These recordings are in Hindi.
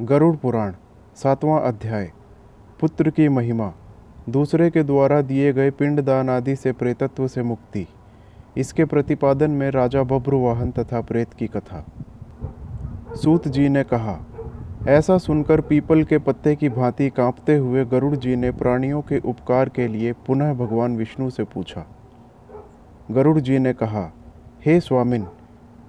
गरुड़ पुराण, सातवां अध्याय, पुत्र की महिमा, दूसरे के द्वारा दिए गए पिंडदान आदि से प्रेतत्व से मुक्ति, इसके प्रतिपादन में राजा बब्रुवाहन तथा प्रेत की कथा। सूत जी ने कहा, ऐसा सुनकर पीपल के पत्ते की भांति कांपते हुए गरुड़ जी ने प्राणियों के उपकार के लिए पुनः भगवान विष्णु से पूछा। गरुड़ जी ने कहा, हे स्वामिन,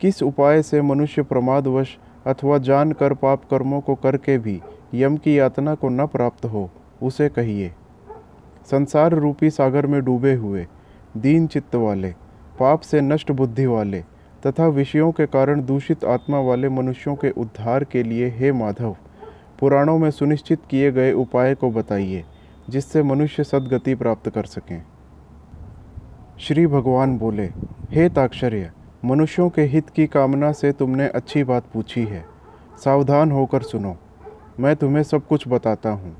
किस उपाय से मनुष्य प्रमादवश अथवा जानकर पाप कर्मों को करके भी यम की यातना को न प्राप्त हो, उसे कहिए। संसार रूपी सागर में डूबे हुए, दीन चित्त वाले, पाप से नष्ट बुद्धि वाले, तथा विषयों के कारण दूषित आत्मा वाले मनुष्यों के उद्धार के लिए हे माधव, पुराणों में सुनिश्चित किए गए उपाय को बताइए, जिससे मनुष्य सदगति प्राप्त कर सकें। श्री भगवान बोले, हे ताक्षर्य मनुष्यों के हित की कामना से तुमने अच्छी बात पूछी है। सावधान होकर सुनो। मैं तुम्हें सब कुछ बताता हूँ।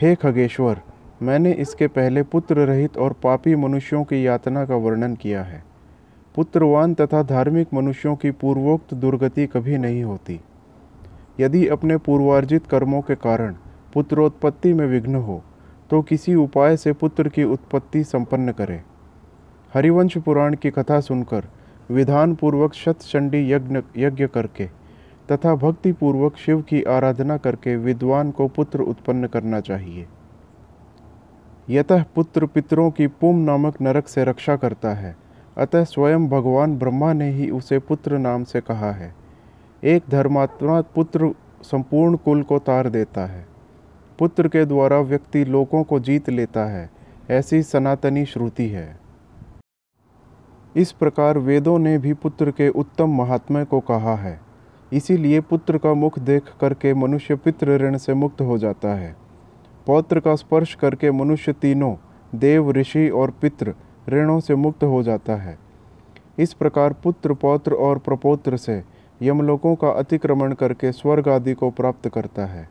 हे खगेश्वर, मैंने इसके पहले पुत्र रहित और पापी मनुष्यों की यातना का वर्णन किया है। पुत्रवान तथा धार्मिक मनुष्यों की पूर्वोक्त दुर्गति कभी नहीं होती। यदि अपने पूर्वार्जित कर्मों के कारण पुत्रोत्पत्ति में विघ्न हो तो किसी उपाय से पुत्र की उत्पत्ति संपन्न करें। हरिवंश पुराण की कथा सुनकर विधान पूर्वक शतचंडी यज्ञ यज्ञ करके तथा भक्ति पूर्वक शिव की आराधना करके विद्वान को पुत्र उत्पन्न करना चाहिए। यतः पुत्र पितरों की पुम नामक नरक से रक्षा करता है। अतः स्वयं भगवान ब्रह्मा ने ही उसे पुत्र नाम से कहा है। एक धर्मात्मा पुत्र संपूर्ण कुल को तार देता है। पुत्र के द्वारा व्यक्ति लोगों को जीत लेता है। ऐसी सनातनी श्रुति है। इस प्रकार वेदों ने भी पुत्र के उत्तम महात्म्य को कहा है। इसीलिए पुत्र का मुख देख करके मनुष्य पितृ ऋण से मुक्त हो जाता है। पौत्र का स्पर्श करके मनुष्य तीनों, देव, ऋषि और पितृ, ऋणों से मुक्त हो जाता है। इस प्रकार पुत्र, पौत्र और प्रपोत्र से यमलोकों का अतिक्रमण करके स्वर्ग आदि को प्राप्त करता है।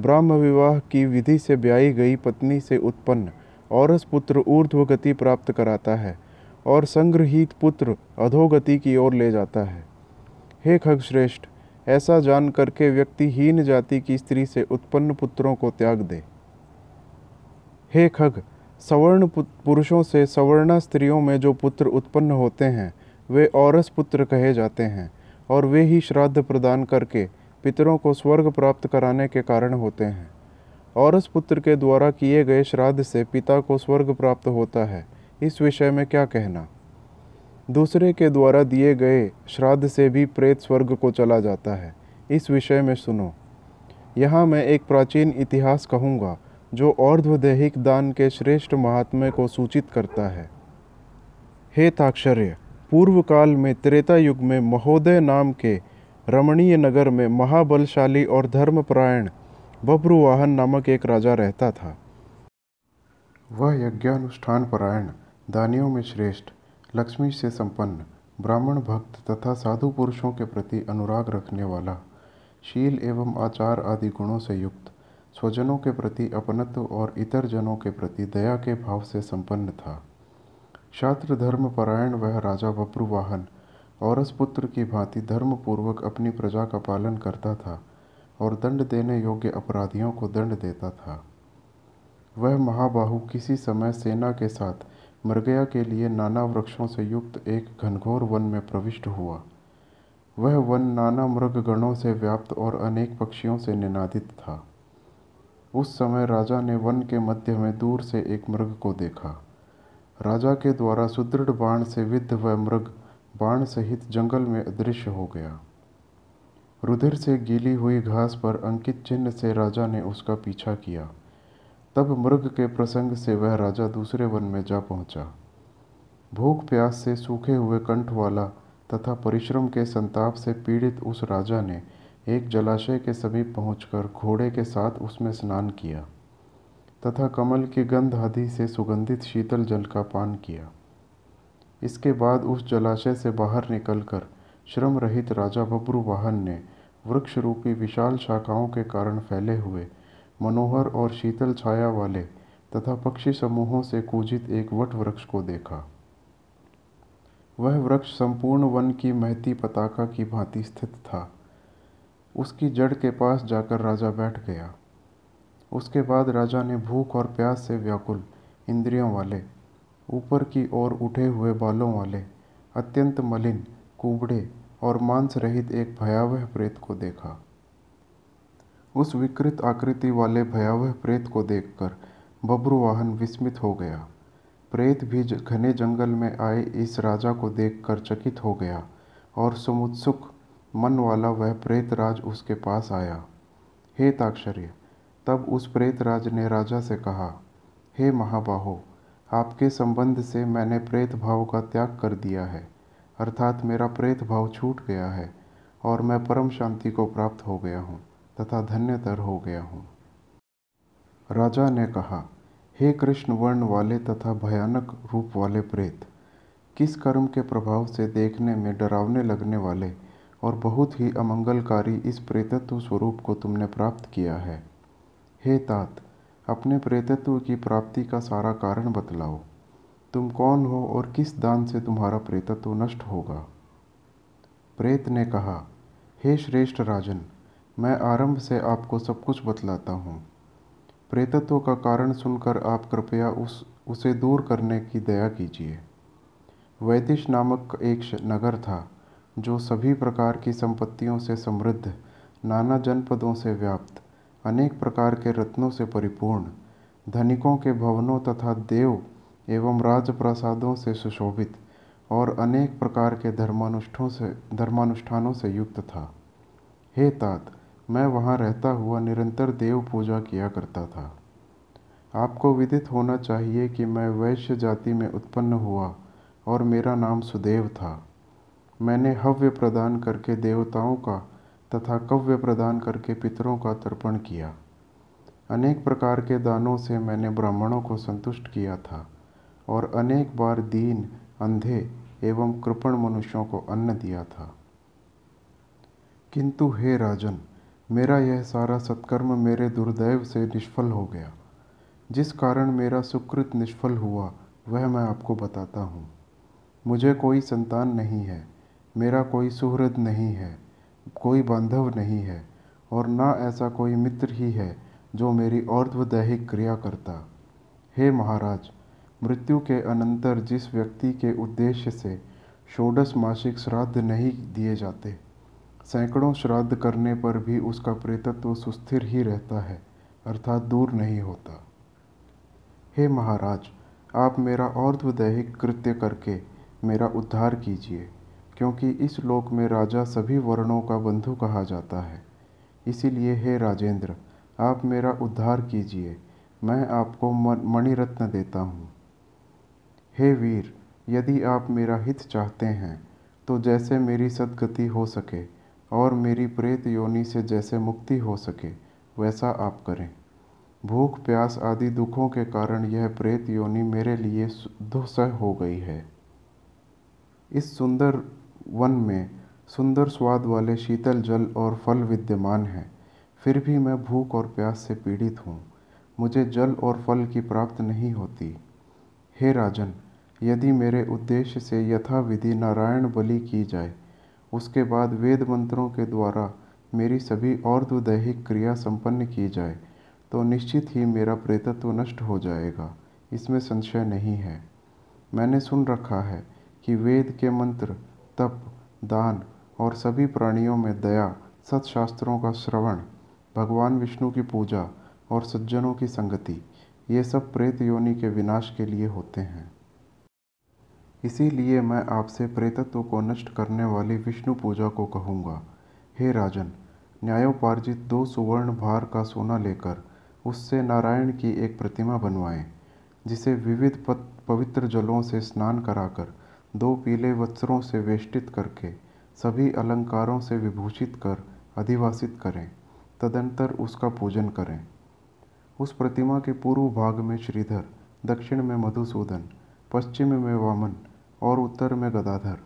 ब्राह्म विवाह की विधि से ब्याई गई पत्नी से उत्पन्न औरस पुत्र ऊर्ध्व गति प्राप्त कराता है। और संग्रहित पुत्र अधोगति की ओर ले जाता है। हे खग श्रेष्ठ ऐसा जान करके व्यक्ति हीन जाति की स्त्री से उत्पन्न पुत्रों को त्याग दे। हे खग, सवर्ण पुरुषों से सवर्णा स्त्रियों में जो पुत्र उत्पन्न होते हैं, वे औरस पुत्र कहे जाते हैं, और वे ही श्राद्ध प्रदान करके पितरों को स्वर्ग प्राप्त कराने के कारण होते हैं। औरस पुत्र के द्वारा किए गए श्राद्ध से पिता को स्वर्ग प्राप्त होता है। इस विषय में क्या कहना? दूसरे के द्वारा दिए गए श्राद्ध से भी प्रेत स्वर्ग को चला जाता है। इस विषय में सुनो। यहाँ मैं एक प्राचीन इतिहास कहूँगा, जो और्ध्वदेहिक दान के श्रेष्ठ महात्म्य को सूचित करता है। हे ताक्षर्य पूर्व काल में त्रेता युग में महोदय नाम के रमणीय नगर में महाबलशाली और धर्मपरायण बब्रुवाहन नामक एक राजा रहता था। वह यज्ञानुष्ठान परायण दानियों में श्रेष्ठ, लक्ष्मी से संपन्न, ब्राह्मण भक्त तथा साधु पुरुषों के प्रति अनुराग रखने वाला, शील एवं आचार आदि गुणों से युक्त, स्वजनों के प्रति अपनत्व और इतर जनों के प्रति दया के भाव से संपन्न था। शास्त्र धर्म परायण वह राजा बब्रुवाहन औरस पुत्र की भांति धर्मपूर्वक अपनी प्रजा का पालन करता था और दंड देने योग्य अपराधियों को दंड देता था। वह महाबाहु किसी समय सेना के साथ मृगया के लिए नाना वृक्षों से युक्त एक घनघोर वन में प्रविष्ट हुआ। वह वन नाना मृग गणों से व्याप्त और अनेक पक्षियों से निनादित था। उस समय राजा ने वन के मध्य में दूर से एक मृग को देखा। राजा के द्वारा सुदृढ़ बाण से विद्ध वह मृग बाण सहित जंगल में अदृश्य हो गया। रुधिर से गीली हुई घास पर अंकित चिन्ह से राजा ने उसका पीछा किया। तब मृग के प्रसंग से वह राजा दूसरे वन में जा पहुँचा। भूख प्यास से सूखे हुए कंठ वाला तथा परिश्रम के संताप से पीड़ित उस राजा ने एक जलाशय के समीप पहुंचकर घोड़े के साथ उसमें स्नान किया तथा कमल की गंध आदि से सुगंधित शीतल जल का पान किया। इसके बाद उस जलाशय से बाहर निकलकर श्रम रहित राजा बब्रू वाहन ने वृक्ष रूपी विशाल शाखाओं के कारण फैले हुए मनोहर और शीतल छाया वाले तथा पक्षी समूहों से कूजित एक वट वृक्ष को देखा। वह वृक्ष संपूर्ण वन की महती पताका की भांति स्थित था। उसकी जड़ के पास जाकर राजा बैठ गया। उसके बाद राजा ने भूख और प्यास से व्याकुल इंद्रियों वाले, ऊपर की ओर उठे हुए बालों वाले, अत्यंत मलिन, कुबड़े और मांस रहित एक भयावह प्रेत को देखा। उस विकृत आकृति वाले भयावह प्रेत को देखकर बब्रुवाहन विस्मित हो गया। प्रेत भी घने जंगल में आए इस राजा को देखकर चकित हो गया और समुत्सुक मन वाला वह प्रेत राज उसके पास आया। हे ताक्षर्य, तब उस प्रेत राज ने राजा से कहा, हे महाबाहो, आपके संबंध से मैंने प्रेत भाव का त्याग कर दिया है, अर्थात मेरा प्रेत भाव छूट गया है और मैं परम शांति को प्राप्त हो गया हूँ। तथा धन्यतर हो गया हूँ। राजा ने कहा, हे कृष्ण, वर्ण वाले तथा भयानक रूप वाले प्रेत, किस कर्म के प्रभाव से देखने में डरावने लगने वाले और बहुत ही अमंगलकारी इस प्रेतत्व स्वरूप को तुमने प्राप्त किया है? हे तात, अपने प्रेतत्व की प्राप्ति का सारा कारण बतलाओ। तुम कौन हो और किस दान से तुम्हारा प्रेतत्व नष्ट होगा? प्रेत ने कहा, हे श्रेष्ठ राजन मैं आरंभ से आपको सब कुछ बतलाता हूँ। प्रेतत्व का कारण सुनकर आप कृपया उस, उसे दूर करने की दया कीजिए। वैदिश नामक एक नगर था, जो सभी प्रकार की संपत्तियों से समृद्ध, नाना जनपदों से व्याप्त, अनेक प्रकार के रत्नों से परिपूर्ण, धनिकों के भवनों तथा देव एवं राजप्रसादों से सुशोभित और अनेक प्रकार के धर्मानुष्ठों से, धर्मानुष्ठानों से युक्त था। हे तात मैं वहाँ रहता हुआ निरंतर देव पूजा किया करता था। आपको विदित होना चाहिए कि मैं वैश्य जाति में उत्पन्न हुआ और मेरा नाम सुदेव था। मैंने हव्य प्रदान करके देवताओं का तथा कव्य प्रदान करके पितरों का तर्पण किया। अनेक प्रकार के दानों से मैंने ब्राह्मणों को संतुष्ट किया था और अनेक बार दीन, अंधे एवं कृपण मनुष्यों को अन्न दिया था। किंतु हे राजन मेरा यह सारा सत्कर्म मेरे दुर्दैव से निष्फल हो गया। जिस कारण मेरा सुकृत निष्फल हुआ, वह मैं आपको बताता हूँ। मुझे कोई संतान नहीं है, मेरा कोई सुहृद नहीं है, कोई बांधव नहीं है, और ना ऐसा कोई मित्र ही है, जो मेरी और्ध्वदैहिक क्रिया करता। हे महाराज, मृत्यु के अनंतर जिस व्यक्ति के उद्देश्य से षोडश मासिक श्राद्ध नहीं दिए जाते सैकड़ों श्राद्ध करने पर भी उसका प्रेतत्व सुस्थिर ही रहता है, अर्थात दूर नहीं होता। हे महाराज, आप मेरा और्ध्वदैहिक कृत्य करके मेरा उद्धार कीजिए, क्योंकि इस लोक में राजा सभी वर्णों का बंधु कहा जाता है। इसीलिए हे राजेंद्र, आप मेरा उद्धार कीजिए, मैं आपको मणिरत्न देता हूँ। हे वीर, यदि आप मेरा हित चाहते हैं तो जैसे मेरी सदगति हो सके और मेरी प्रेत योनि से जैसे मुक्ति हो सके, वैसा आप करें। भूख, प्यास आदि दुखों के कारण यह प्रेत योनि मेरे लिए दुस्सह हो गई है। इस सुंदर वन में सुंदर स्वाद वाले शीतल जल और फल विद्यमान हैं। फिर भी मैं भूख और प्यास से पीड़ित हूँ। मुझे जल और फल की प्राप्त नहीं होती। हे राजन, यदि मेरे उद्देश्य से यथाविधि नारायण बलि की जाए उसके बाद वेद मंत्रों के द्वारा मेरी सभी और्ध्वदैहिक क्रिया संपन्न की जाए तो निश्चित ही मेरा प्रेतत्व नष्ट हो जाएगा। इसमें संशय नहीं है। मैंने सुन रखा है कि वेद के मंत्र, तप, दान और सभी प्राणियों में दया, सत्शास्त्रों का श्रवण, भगवान विष्णु की पूजा और सज्जनों की संगति, ये सब प्रेत योनि के विनाश के लिए होते हैं। इसीलिए मैं आपसे प्रेतत्व को नष्ट करने वाली विष्णु पूजा को कहूँगा। हे राजन, न्यायोपार्जित दो सुवर्ण भार का सोना लेकर उससे नारायण की एक प्रतिमा बनवाएँ, जिसे विविध पवित्र जलों से स्नान कराकर, दो पीले वस्त्रों से वेष्टित करके, सभी अलंकारों से विभूषित कर अधिवासित करें, तदंतर उसका पूजन करें। उस प्रतिमा के पूर्व भाग में श्रीधर, दक्षिण में मधुसूदन, पश्चिम में वामन और उत्तर में गदाधर,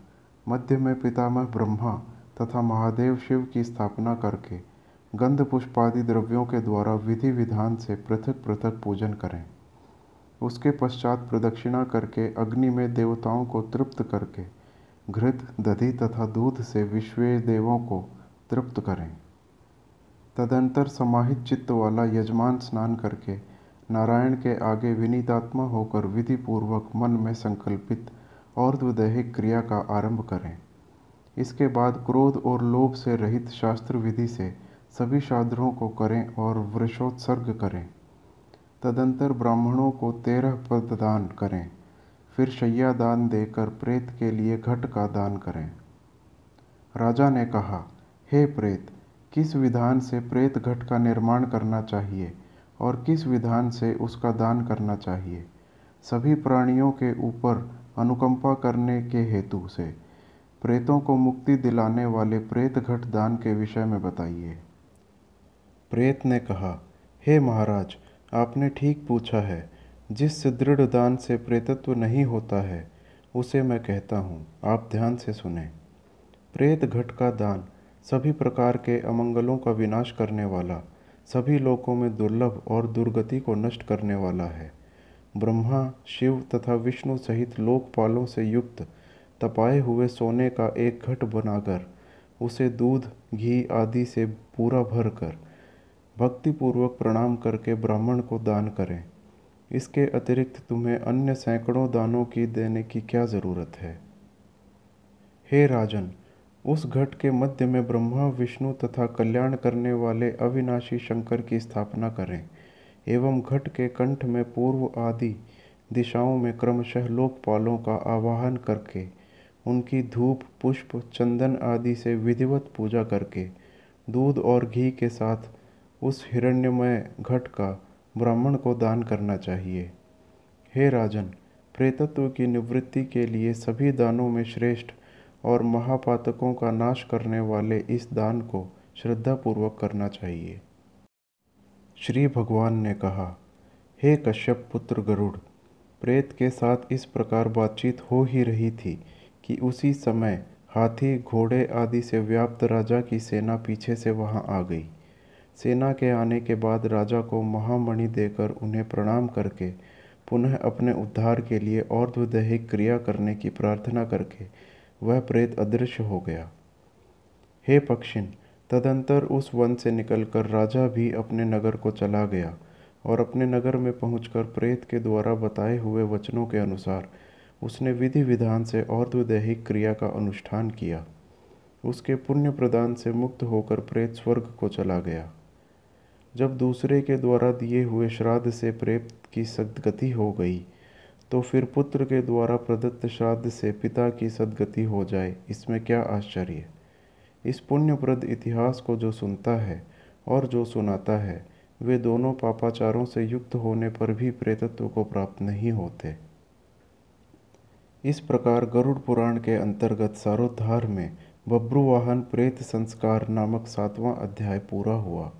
मध्य में पितामह ब्रह्मा तथा महादेव शिव की स्थापना करके गंध पुष्पादि द्रव्यों के द्वारा विधि विधान से पृथक पृथक पूजन करें। उसके पश्चात प्रदक्षिणा करके अग्नि में देवताओं को तृप्त करके घृत, दधि तथा दूध से विश्व देवों को तृप्त करें। तदंतर समाहित चित्त वाला यजमान स्नान करके नारायण के आगे विनीतात्मा होकर विधि पूर्वक मन में संकल्पित और द्वदैहिक क्रिया का आरंभ करें। इसके बाद क्रोध और लोभ से रहित शास्त्र विधि से सभी साधनों को करें और वृषोत्सर्ग करें। तदंतर ब्राह्मणों को तेरह पद दान करें। फिर शैया दान देकर प्रेत के लिए घट का दान करें। राजा ने कहा, हे प्रेत, किस विधान से प्रेत घट का निर्माण करना चाहिए और किस विधान से उसका दान करना चाहिए? सभी प्राणियों के ऊपर अनुकंपा करने के हेतु से। प्रेतों को मुक्ति दिलाने वाले प्रेत घट दान के विषय में बताइए। प्रेत ने कहा, हे महाराज, आपने ठीक पूछा है। जिस सुदृढ़ दान से प्रेतत्व नहीं होता है, उसे मैं कहता हूँ, आप ध्यान से सुने। प्रेत घट का दान सभी प्रकार के अमंगलों का विनाश करने वाला, सभी लोकों में दुर्लभ और दुर्गति को नष्ट करने वाला है। ब्रह्मा, शिव तथा विष्णु सहित लोकपालों से युक्त, तपाए हुए सोने का एक घट बनाकर, उसे दूध, घी आदि से पूरा भर कर भक्तिपूर्वक प्रणाम करके ब्राह्मण को दान करें। इसके अतिरिक्त तुम्हें अन्य सैकड़ों दानों की देने की क्या ज़रूरत है? हे राजन, उस घट के मध्य में ब्रह्मा, विष्णु तथा कल्याण करने वाले अविनाशी शंकर की स्थापना करें। एवं घट के कंठ में पूर्व आदि दिशाओं में क्रमशः लोकपालों का आवाहन करके, उनकी धूप, पुष्प, चंदन आदि से विधिवत पूजा करके, दूध और घी के साथ उस हिरण्यमय घट का ब्राह्मण को दान करना चाहिए। हे राजन, प्रेतत्व की निवृत्ति के लिए सभी दानों में श्रेष्ठ और महापातकों का नाश करने वाले इस दान को श्रद्धापूर्वक करना चाहिए। श्री भगवान ने कहा, हे कश्यप पुत्र गरुड़, प्रेत के साथ इस प्रकार बातचीत हो ही रही थी कि उसी समय हाथी, घोड़े आदि से व्याप्त राजा की सेना पीछे से वहाँ आ गई। सेना के आने के बाद राजा को महामणि देकर उन्हें प्रणाम करके, पुनः अपने उद्धार के लिए और द्वदैहिक क्रिया करने की प्रार्थना करके, वह प्रेत अदृश्य हो गया। हे पक्षिन तदंतर उस वन से निकलकर राजा भी अपने नगर को चला गया और अपने नगर में पहुंचकर प्रेत के द्वारा बताए हुए वचनों के अनुसार उसने विधि विधान से और द्वदैहिक क्रिया का अनुष्ठान किया। उसके पुण्य प्रदान से मुक्त होकर प्रेत स्वर्ग को चला गया। जब दूसरे के द्वारा दिए हुए श्राद्ध से प्रेत की सदगति हो गई तो फिर पुत्र के द्वारा प्रदत्त श्राद्ध से पिता की सदगति हो जाए, इसमें क्या आश्चर्य? इस पुण्यप्रद इतिहास को जो सुनता है और जो सुनाता है, वे दोनों पापाचारों से युक्त होने पर भी प्रेतत्व को प्राप्त नहीं होते। इस प्रकार गरुड़ पुराण के अंतर्गत सारोद्धार में बब्रुवाहन प्रेत संस्कार नामक सातवां अध्याय पूरा हुआ।